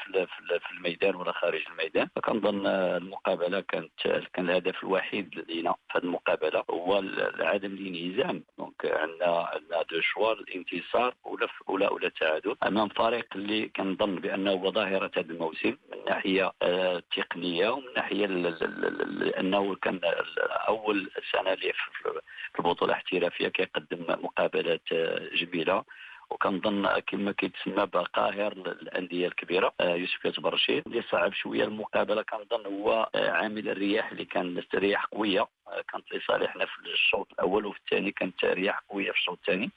H: في الميدان ولا خارج الميدان. فكنظن المقابلة كانت كان الهدف الوحيد لينا في هذه المقابلة هو عدم الانهزام. donc عندنا عندنا deux choix الانتصار ولا ولا ولا التعادل امام فريق اللي كنظن بأنه هو ظاهرة هذا الموسم من ناحية التقنيه ومن ناحية أنه كان أول سنة ليه في البطولة الاحترافية كيقدم مقابلات جميلة. وكنظن كما كيتسمى بقاهر الأندية الكبيرة يوسف يعتبر الرشيد اللي صعب شوية المقابلة كنظن هو عامل الرياح اللي كانت رياح قوية. كانت لصالحنا في الشوط الأول وفي الثاني كانت رياح قوية في الشوط الثاني.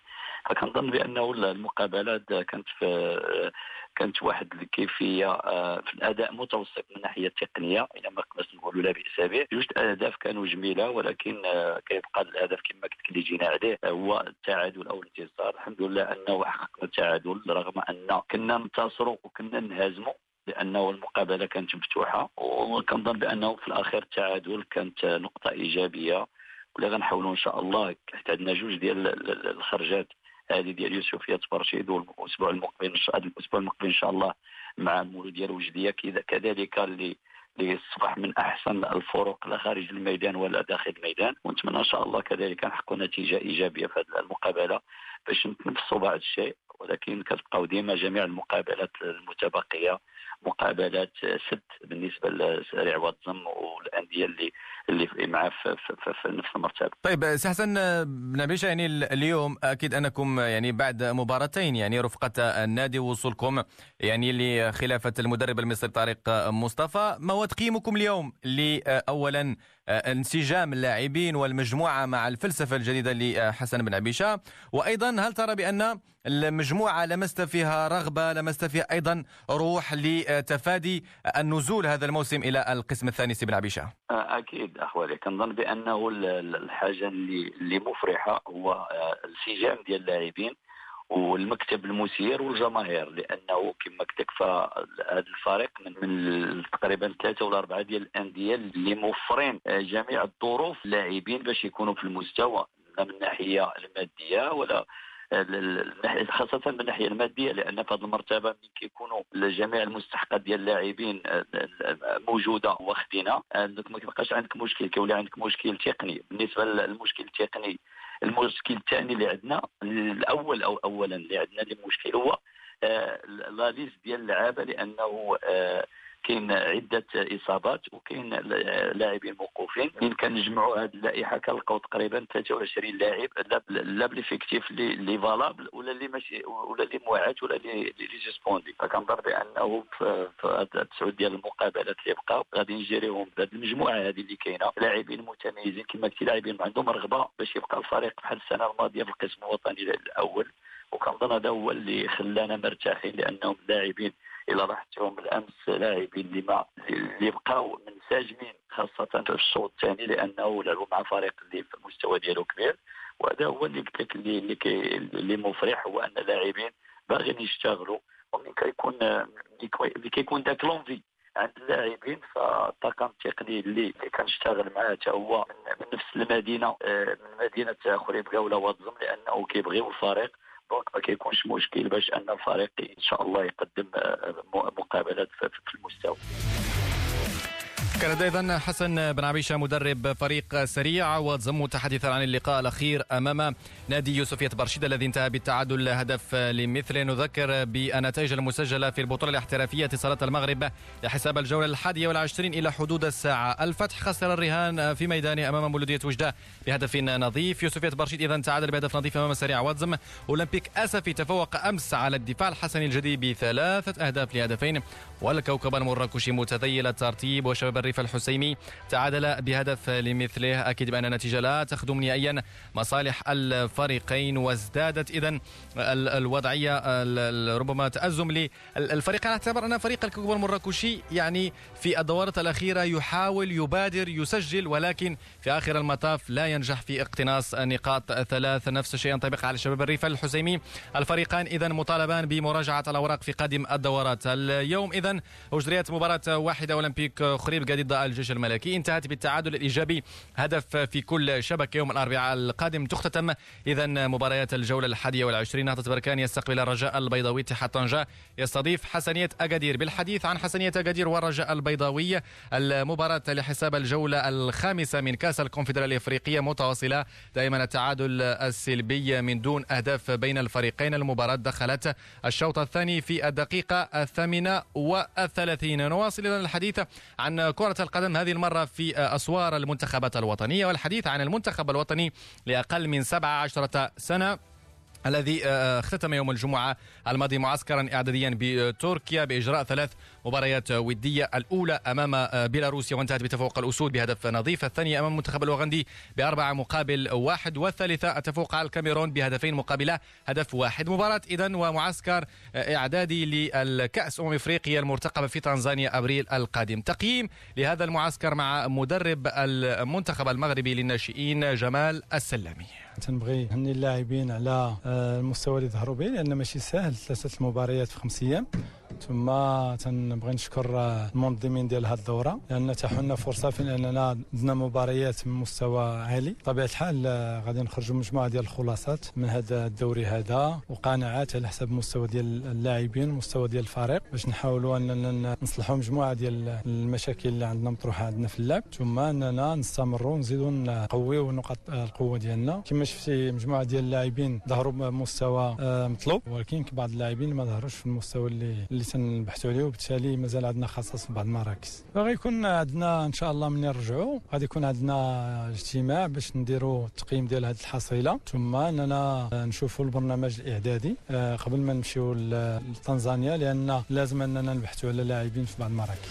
H: فكنظن بأنه المقابلات كانت في كانت واحد الكيفية آه، في الأداء متوسط من الناحيه التقنيه إلى ما قدرت نقولوا لا بأس به. جوج الاهداف كانوا جميلة ولكن آه، كيبقى الهدف كما قلت اللي جينا عليه هو التعادل أو الانتصار الحمد لله أنه حققنا التعادل رغم أن كنا ننتصروا وكنا نهزموا. لأنه المقابلة كانت مفتوحة وكنظن بأنه في الأخير التعادل كانت نقطة إيجابية. ولا غنحاولوا إن شاء الله حيت عندنا جوج ديال الخرجات هذه ديال يوسف برشيد والأسبوع المقبل الأسبوع المقبل إن شاء الله مع المولود ديال وجدية. كذلك اللي ليصبح من أحسن الفرق لا خارج الميدان ولا داخل الميدان. ونتمنى إن شاء الله كذلك نحققوا نتيجة إيجابية في هذه المقابلة باش نتنفسوا بعض الشيء. ولكن كتبقاو ديما جميع المقابلات المتبقية مقابلات سد بالنسبة لسريع والضم والأندية اللي اللي معاه في, في, في نفس المرتبة.
B: طيب سي حسن بن يعني اليوم أكيد أنكم يعني بعد مباراتين يعني رفقة النادي وصولكم يعني لخلافة المدرب المصري طارق مصطفى ما هو تقييمكم اليوم لاولا انسجام اللاعبين والمجموعة مع الفلسفة الجديدة لحسن بن عبيشة. وأيضا هل ترى بأن المجموعة مجموعة لمست فيها رغبة لمست فيها أيضا روح لتفادي النزول هذا الموسم إلى القسم الثاني سي بن عبيشة؟
H: أكيد اخواني كنظن بأنه الحاجة اللي مفرحة هو الانسجام ديال اللاعبين. والمكتب المسير والجماهير لأنه كما قلت لك فهذا الفريق من, من تقريبا ثلاثة ولا أربعة ديال الأندية اللي موفرين جميع الظروف اللاعبين باش يكونوا في المستوى لا من الناحية المادية ولا خاصة من الناحية المادية لأن في هذه المرتبة من كيكونوا جميع المستحقات ديال اللاعبين موجودة واخدينها ما كيبقاش عندك مشكل كيولي عندك مشكل تقني. بالنسبة للمشكل التقني المشكل الثاني اللي عندنا الأول أو اولا اللي عندنا المشكل هو آه، لا ليست ديال اللعابة لأنه آه، كاين عدة إصابات وكاين لاعبين موقوفين. من كنجمعوا هذه اللائحة كنلقاو تقريبا 23 لاعب لا بال effectif اللي valable ولا اللي ماشي ولا اللي موعد ولا اللي suspendu فكنظن بأنه في التسعود ديال المقابلات اللي بقاو غادي نجريهم بهذه المجموعة هذه اللي كاينة. لاعبين متميزين كما قلتي لاعبين عندهم رغبة باش يبقى الفريق بحال السنة الماضية في القسم الوطني الأول. وكنظن هذا هو اللي خلانا مرتاحين لأنهم لاعبين إلى لاحظتهم بالامس لاعبين اللي ما اللي بقاو منسجمين خاصة في الشوط الثاني لأنه لعبوا مع فريق اللي في المستوى ديالو كبير. وهذا هو اللي قلت لك اللي اللي, اللي مفرح هو أن اللاعبين باغيين يشتغلوا. ومن كيكون ملي كيكون ذاك لونفي عند اللاعبين فالطاقم التقني اللي, اللي كنشتغل معاه حتى هو من, نفس المدينة آه، من مدينة خريبكا ولا واتزم لأنه كيبغيو الفريق دونك ما كيكونش مشكل باش أن الفريق إن شاء الله يقدم آه، مقابلات في المستوى.
B: كان أيضا حسن بن عبيشة مدرب فريق سريع وضم متحدثا عن اللقاء الأخير أمام نادي يوسفية برشيد الذي انتهى بالتعادل هدف لمثل. نذكر بالنتائج المسجلة في البطولة الاحترافية اتصالات المغرب لحساب الجولة الحادية والعشرين إلى حدود الساعة. الفتح خسر الرهان في ميدانه أمام مولودية وجدة بهدف نظيف. يوسفية برشيد اذا تعادل بهدف نظيف أمام سريع وزم أولمبيك اسفي تفوق أمس على الدفاع الحسني الجدي بثلاثة أهداف لهدفين. والكوكب المراكشي متذيل الترتيب. وشباب الريف الحسيمي تعادل بهدف لمثله. أكيد بأن النتيجة لا تخدم نهائيا مصالح الفريقين وازدادت. إذا الوضعية ربما تأزم للفريقين أعتبر أن فريق الكوكب المراكشي يعني في الدورات الأخيرة يحاول يبادر يسجل ولكن في آخر المطاف لا ينجح في اقتناص نقاط ثلاث. نفس الشيء ينطبق على شباب الريف الحسيمي. الفريقان إذا مطالبان بمراجعة الأوراق في قادم الدورات اليوم. إذا أجريت مباراة واحدة أولمبيك خريب. ضد الجيش الملكي. انتهت بالتعادل الإيجابي هدف في كل شبكة يوم الأربعاء القادم. تختتم إذا مباريات الجولة الحادية والعشرين. نهضة بركان يستقبل الرجاء البيضاوي اتحاد طنجة. يستضيف حسنية أكادير بالحديث عن حسنية أكادير والرجاء البيضاوي المباراة لحساب الجولة الخامسة من كأس الكونفدرالية الأفريقية متواصلة. دائما التعادل السلبي من دون أهداف بين الفريقين. المباراة دخلت الشوط الثاني في الدقيقة الثامنة والثلاثين. نواصل الحديث عن كرة القدم هذه المرة في أسوار المنتخبات الوطنية والحديث عن المنتخب الوطني لأقل من 17 سنة الذي آه، آه، اختتم يوم الجمعة الماضي معسكرا إعداديا بتركيا بإجراء ثلاث مباريات ودية الأولى أمام بيلاروسيا وانتهت بتفوق الأسود بهدف نظيف الثانية أمام المنتخب الأوغندي بأربعة مقابل واحد والثالثة التفوق على الكاميرون بهدفين مقابل هدف واحد مباراة إذا ومعسكر إعدادي للكأس أمم إفريقيا المرتقبة في تنزانيا أبريل القادم. تقييم لهذا المعسكر مع مدرب المنتخب المغربي للناشئين جمال السلامي.
I: تنبغي نهني اللاعبين على آه، المستوى اللي ظهروا به لأن ماشي سهل ثلاثة مباريات في خمس أيام ثم تنبغي نشكر المنظمين ديال هذه الدورة لأن تاحوا لنا فرصة في أننا درنا مباريات من مستوى عالي. بطبيعة الحال آه، غادي نخرجوا مجموعة ديال الخلاصات من هذا الدوري هذا وقناعات على حسب المستوى ديال اللاعبين المستوى ديال الفريق باش نحاولوا أننا نصلحوا مجموعة ديال المشاكل اللي عندنا مطروحة عندنا في اللعب. ثم أننا نستمروا نزيدوا نقويوا نقاط القوة ديالنا. كما شفتي مجموعة ديال اللاعبين ظهروا بمستوى آه، مطلوب ولكن بعض اللاعبين ما ظهروش في المستوى اللي اللي تنبحثوا عليه وبالتالي مازال عندنا خصص في بعض المراكز. غيكون عندنا إن شاء الله من نرجعوا غادي يكون عندنا اجتماع باش نديروا التقييم ديال هذه الحصيلة. ثم أننا نشوفوا البرنامج الإعدادي آه، قبل ما نمشيو لتنزانيا لأن لازم أننا نبحثوا على لاعبين في بعض المراكز.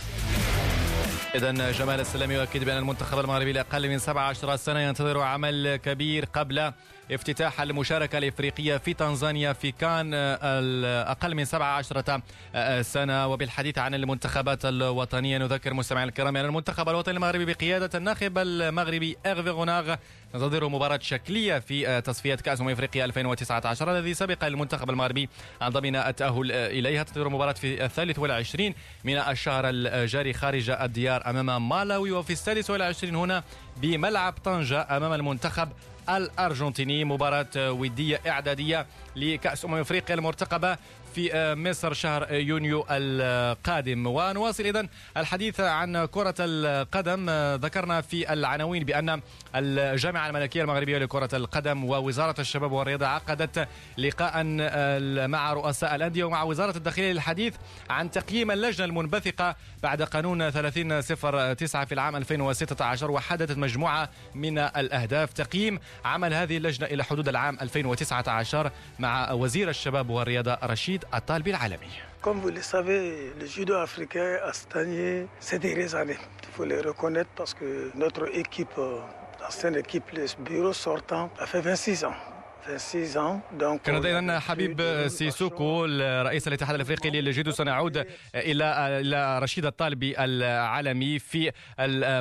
B: إذا جمال السلام يؤكد بأن المنتخب المغربي لأقل من 17 سنة ينتظر عمل كبير قبل افتتاح المشاركة الإفريقية في تنزانيا في كان أقل من 17 سنة. وبالحديث عن المنتخبات الوطنية نذكر مستمعينا الكرام أن المنتخب الوطني المغربي بقيادة الناخب المغربي إغفي غوناغ ننتظر مباراة شكلية في تصفية كأس أمم إفريقيا 2019 الذي سبق المنتخب المغربي أن ضمن التأهل إليها. تنتظر مباراة في الثالث والعشرين من الشهر الجاري خارج الديار أمام مالاوي. وفي السادس والعشرين هنا بملعب طنجة أمام المنتخب الأرجنتيني مباراة ودية إعدادية لكأس أمم إفريقيا المرتقبة. في آه، مصر شهر يونيو القادم. ونواصل إذن الحديث عن كرة القدم. آه، ذكرنا في العناوين بأن الجامعة الملكية المغربية لكرة القدم ووزارة الشباب والرياضة عقدت لقاء آه، مع رؤساء الأندية ومع وزارة الداخلية للحديث عن تقييم اللجنة المنبثقة بعد قانون 3009 في العام 2016 وحددت مجموعة من الأهداف. تقييم عمل هذه اللجنة إلى حدود العام 2019 مع وزير الشباب والرياضة رشيد الطالبي العالمي
J: Comme vous le savez, le judo africain a stagné ces dernières années. Il faut le reconnaître parce que notre équipe, l'ancienne équipe, le bureau sortant, a fait 26 ans.
B: كان اذا حبيب سيسوكو رئيس الاتحاد الأفريقي للجيدو سنعود إلى إلى رشيد الطالبي العالمي في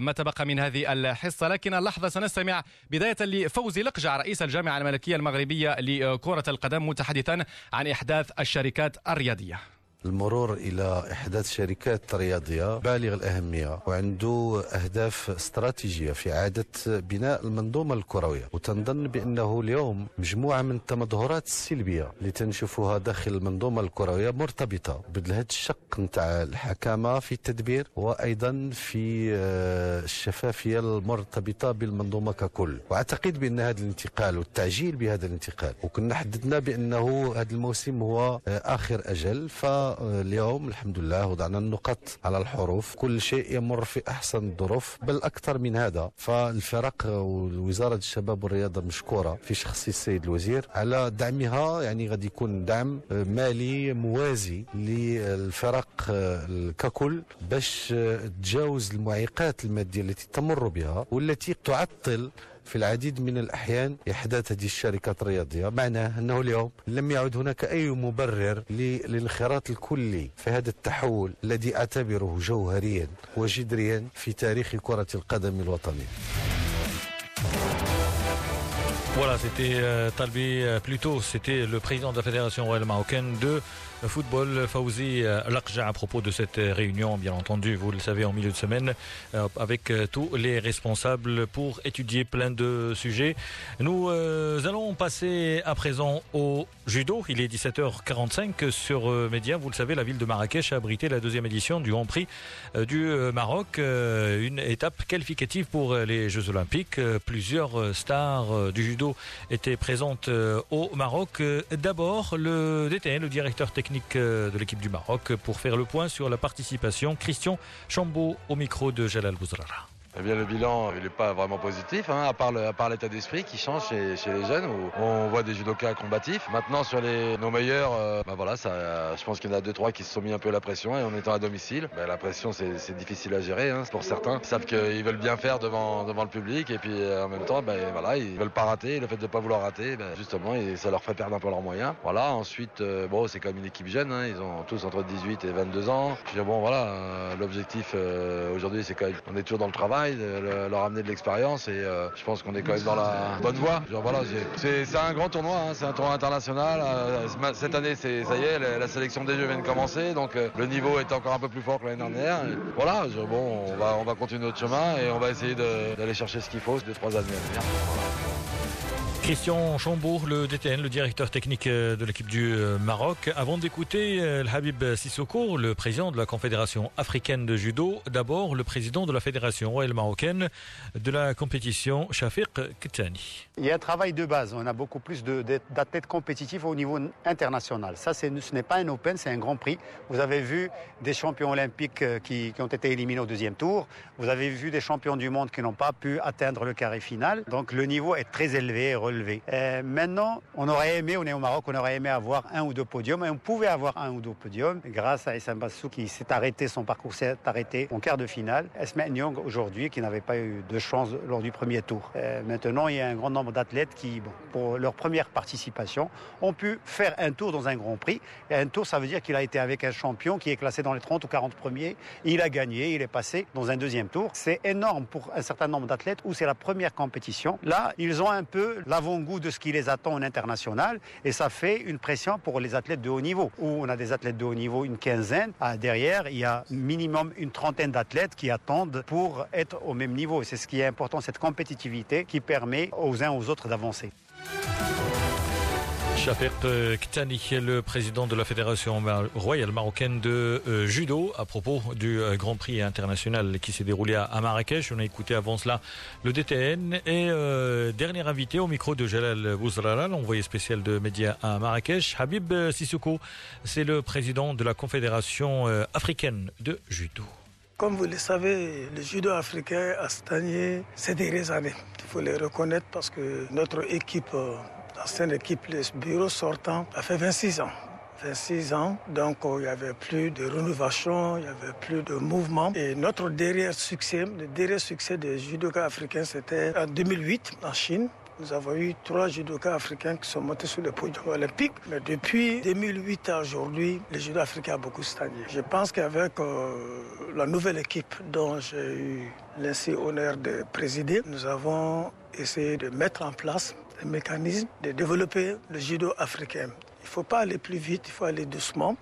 B: ما تبقى من هذه الحصة. لكن اللحظة سنستمع بداية لفوزي لقجع رئيس الجامعة الملكية المغربية لكرة القدم متحدثا عن إحداث الشركات الرياضية.
K: المرور إلى إحداث شركات رياضية بالغ الأهمية وعنده أهداف استراتيجية في إعادة بناء المنظومة الكروية. وتنظن بأنه اليوم مجموعة من التمظهرات السلبية اللي تنشوفها داخل المنظومة الكروية مرتبطة بهذا الشق نتاع الحكامة في التدبير وأيضا في آه، الشفافية المرتبطة بالمنظومة ككل. وأعتقد بأن هذا الانتقال والتعجيل بهذا الانتقال وكنا حددنا بأنه هذا الموسم هو آه، آخر أجل. ف اليوم الحمد لله وضعنا النقط على الحروف. كل شيء يمر في أحسن الظروف بل أكثر من هذا. فالفرق ووزارة الشباب والرياضة مشكورة في شخص السيد الوزير على دعمها. يعني غادي يكون دعم مالي موازي للفرق ككل باش تجاوز المعيقات المادية التي تمر بها والتي تعطل في العديد من الأحيان إحداث هذه الشركات الرياضية. معناه أنه اليوم لم يعد هناك أي مبرر للانخراط الكلي في هذا التحول الذي أعتبره جوهريا وجذريا في تاريخ كرة القدم الوطنية.
A: Voilà, c'était euh, Talbi, euh, plutôt c'était le président de la Fédération royale marocaine de football, Fauzi euh, Lakja, à propos de cette réunion, bien entendu, vous le savez, en milieu de semaine, euh, avec euh, tous les responsables pour étudier plein de sujets. Nous allons passer à présent au judo. Il est 17h45 sur Média. Vous le savez, la ville de Marrakech a abrité la deuxième édition du Grand Prix du Maroc, une étape qualificative pour les Jeux Olympiques. Plusieurs stars du judo étaient présentes au Maroc. D'abord, le DTN, le directeur technique euh, de l'équipe du Maroc pour faire le point sur la participation. Christian Chambaud au micro de Jalal Bouzrara.
L: Eh bien, le bilan, il n'est pas vraiment positif, hein, à part l'état d'esprit qui change chez, les jeunes, où on voit des judokas combatifs. Maintenant, sur les, nos meilleurs, euh, bah voilà, ça, je pense qu'il y en a deux, trois qui se sont mis un peu la pression, et en étant à domicile, bah, la pression, c'est difficile à gérer hein, pour certains. Ils savent qu'ils veulent bien faire devant, devant le public, et puis euh, en même temps, bah, voilà, ils veulent pas rater. Le fait de ne pas vouloir rater, justement, ça leur fait perdre un peu leurs moyens. Voilà, ensuite, euh, bon, c'est comme une équipe jeune, hein, ils ont tous entre 18 et 22 ans. Puis bon, voilà, l'objectif aujourd'hui, c'est quand même, on est toujours dans le travail de leur amener de l'expérience et euh, je pense qu'on est quand même dans la bonne voie. voilà, c'est un grand tournoi, hein, c'est un tournoi international. Euh, cette année, ça y est, la, sélection des Jeux vient de commencer, donc euh, le niveau est encore un peu plus fort que l'année dernière. voilà, bon, on va, on va continuer notre chemin et on va essayer d'aller chercher ce qu'il faut ces trois années à venir.
A: Christian Chambourg, le DTN, le directeur technique euh, de l'équipe du euh, Maroc. Avant d'écouter euh, Habib Sissoko, le président de la Confédération africaine de judo, d'abord le président de la Fédération royale marocaine de la compétition, Shafiq Kitani.
M: Il y a un travail de base. On a beaucoup plus d'athlètes compétitifs au niveau international. Ça, ce n'est pas un Open, c'est un Grand Prix. Vous avez vu des champions olympiques qui, qui ont été éliminés au deuxième tour. Vous avez vu des champions du monde qui n'ont pas pu atteindre le carré final. Donc le niveau est très élevé, relevé Euh, maintenant, on aurait aimé, on est au Maroc, on aurait aimé avoir un ou deux podiums, et on pouvait avoir un ou deux podiums grâce à Issam Bassou qui s'est arrêté, son parcours s'est arrêté en quart de finale. Esma Nyong aujourd'hui qui n'avait pas eu de chance lors du premier tour. Euh, maintenant, il y a un grand nombre d'athlètes qui, pour leur première participation, ont pu faire un tour dans un Grand Prix. Et un tour, ça veut dire qu'il a été avec un champion qui est classé dans les 30 ou 40 premiers. Il a gagné, il est passé dans un deuxième tour. C'est énorme pour un certain nombre d'athlètes où c'est la première compétition. Là, ils ont un peu l'avant-goût de ce qui les attend en international et ça fait une pression pour les athlètes de haut niveau. Où on a des athlètes de haut niveau, une quinzaine. Derrière, il y a minimum une trentaine d'athlètes qui attendent pour être au même niveau. C'est ce qui est important, cette compétitivité qui permet aux uns aux autres d'avancer.
A: Chapert Ktani, le président de la Fédération royale marocaine de euh, judo, à propos du euh, Grand Prix international qui s'est déroulé à Marrakech. On a écouté avant cela le DTN et euh, dernier invité au micro de Jalal Bouzrala, l'envoyé spécial de médias à Marrakech, Habib Sissoko. C'est le président de la Confédération africaine de judo.
J: Comme vous le savez, le judo africain a stagné ces dernières années. Il faut les reconnaître parce que notre équipe l'ancienne équipe, le bureau sortant, a fait 26 ans. 26 ans, donc il n'y avait plus de rénovation, il n'y avait plus de mouvement. Et notre dernier succès, le dernier succès des judokas africains, c'était en 2008 en Chine. Nous avons eu trois judokas africains qui sont montés sur le podium olympique. Mais depuis 2008 à aujourd'hui, le judo africain a beaucoup stagné. Je pense qu'avec euh, la nouvelle équipe dont j'ai eu l'ainsi honneur de présider, nous avons essayé de mettre en place un mécanisme de développer le judo africain. Il ne faut pas aller plus vite, il faut aller doucement.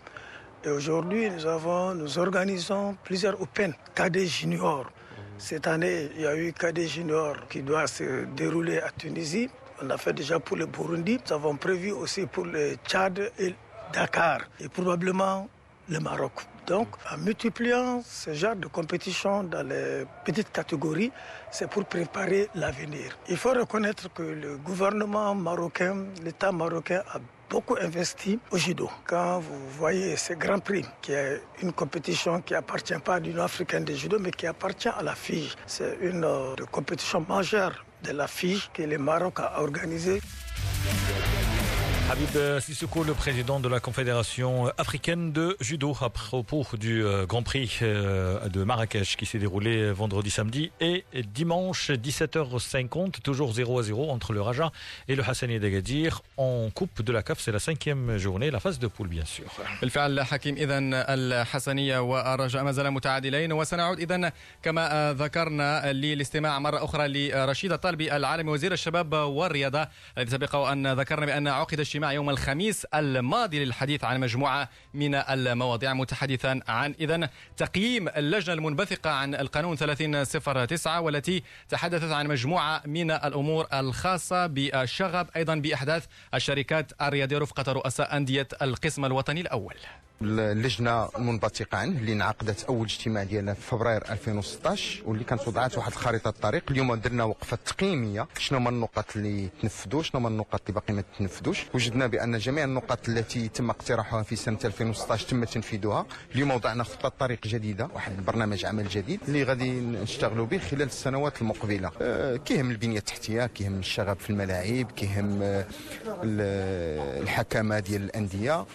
J: Et aujourd'hui, nous organisons plusieurs Open, KD Junior. Cette année, il y a eu KD Junior qui doit se dérouler à Tunisie. On a fait déjà pour le Burundi. Nous avons prévu aussi pour le Tchad et Dakar. Et probablement le Maroc. Donc, en multipliant ce genre de compétition dans les petites catégories, c'est pour préparer l'avenir. Il faut reconnaître que le gouvernement marocain, l'État marocain a beaucoup investi au judo. Quand vous voyez ce Grand Prix, qui est une compétition qui appartient pas à l'Union africaine de judo, mais qui appartient à la FIGE, c'est une euh, compétition majeure de la FIGE que le Maroc a organisée.
A: Habib Sissoko, le président de la Confédération africaine de judo, à propos du euh, Grand Prix euh, de Marrakech qui s'est déroulé vendredi, samedi et dimanche 17h50, toujours 0 à 0 entre le Raja et le Hassani d'Agadir en Coupe de la CAF. C'est la cinquième journée, la phase de poule bien sûr.
B: بالفعل حكيم اذا الحسنيه والرجاء ما زال متعادلين وسنعود اذا كما ذكرنا للاستماع مره اخرى لرشيد الطالبي العالمي وزير الشباب والرياضه الذي سبق ان ذكرنا بان عقد اجتماع يوم الخميس الماضي للحديث عن مجموعة من المواضيع متحدثا عن إذا تقييم اللجنة المنبثقة عن القانون 3009 والتي تحدثت عن مجموعة من الأمور الخاصة بالشغب أيضا بإحداث الشركات الرياضية رفقة رؤساء أندية القسم الوطني الأول.
N: اللجنة المنبثقه عنه اللي انعقدت أول اجتماع ديالنا في فبراير 2016 واللي كانت وضعت واحد خريطه الطريق. اليوم درنا وقفة تقييمية. شنو هما النقط اللي تنفذوا؟ شنو هما النقط اللي باقي ما تنفذوش؟ وجدنا بأن جميع النقط التي تم اقتراحها في سنة 2016 تم تنفيذها اليوم وضعنا خطة طريق جديدة واحد برنامج عمل جديد اللي غادي نشتغلوا به خلال السنوات المقبلة. أه كيهم البنية التحتية كيهم الشغب في الملاعب كيهم أه الحكمه ديال الأندية. أه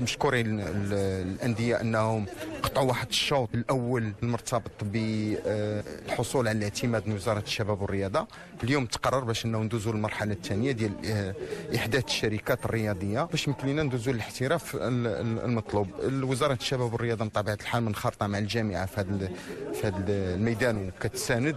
N: مشكورين الأندية أنهم قطعوا واحد الشوط الأول المرتبط بالحصول على الاعتماد من وزارة الشباب والرياضة. اليوم تقرر باش انه ندوزوا للمرحلة الثانية ديال إحداث الشركات الرياضية باش يمكن لنا ندوزوا للاحتراف المطلوب. وزاره الشباب والرياضة بطبيعة الحال منخرطة مع الجامعة في هذا في هذا الميدان وكتساند.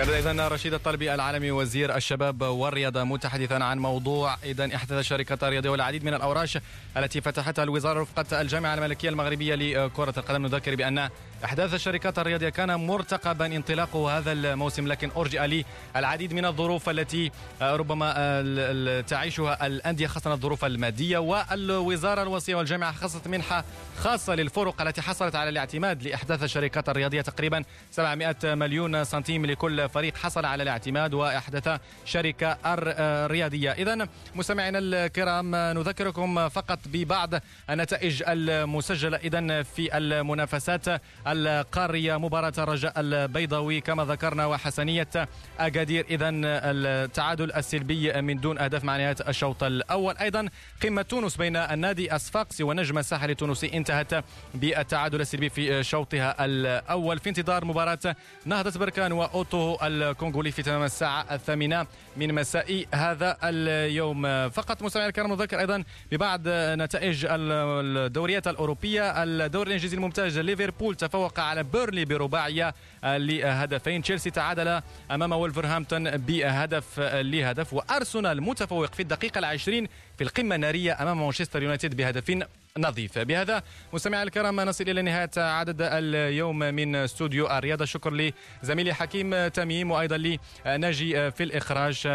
B: كان اذا رشيد الطلبي العالمي وزير الشباب والرياضة متحدثا عن موضوع اذا احدث الشركات الرياضيه والعديد من الأوراش التي فتحتها الوزارة رفقة الجامعة الملكية المغربية لكرة القدم. نذكر بأن إحداث الشركات الرياضيه كان مرتقبا انطلاقه هذا الموسم لكن أرجئ للعديد من الظروف التي ربما تعيشها الأندية خاصة الظروف المادية والوزارة الوصية والجامعة خصت منحة خاصة للفرق التي حصلت على الاعتماد لإحداث الشركات الرياضية تقريبا 700 مليون سنتيم لكل الفريق حصل على الاعتماد وأحدث شركة الرياضيه اذا مستمعينا الكرام نذكركم فقط ببعض النتائج المسجلة. اذا في المنافسات القارية مباراة الرجاء البيضاوي كما ذكرنا وحسنية أكادير. اذا التعادل السلبي من دون أهداف مع نهاية الشوط الأول. أيضا قمة تونس بين النادي الصفاقسي والنجم الساحلي التونسي. انتهت بالتعادل السلبي في شوطها الأول. في انتظار مباراة نهضة بركان وأوتو الكونغولي في تمام الساعة الثامنة من مساء هذا اليوم. فقط مستمعينا الكرام نذكر أيضا ببعض نتائج الدوريات الأوروبية. الدوري الإنجليزي الممتاز ليفربول تفوق على بيرلي برباعية لهدفين. تشيلسي تعادل أمام ولفرهامبتون بهدف لهدف. وأرسنال متفوق في الدقيقة العشرين في القمة النارية أمام مانشستر يونايتد بهدف نظيف. بهذا مستمعي الكرام نصل إلى نهاية عدد اليوم من استوديو الرياضة. شكر لزميلي حكيم تميم وأيضا لناجي في الإخراج.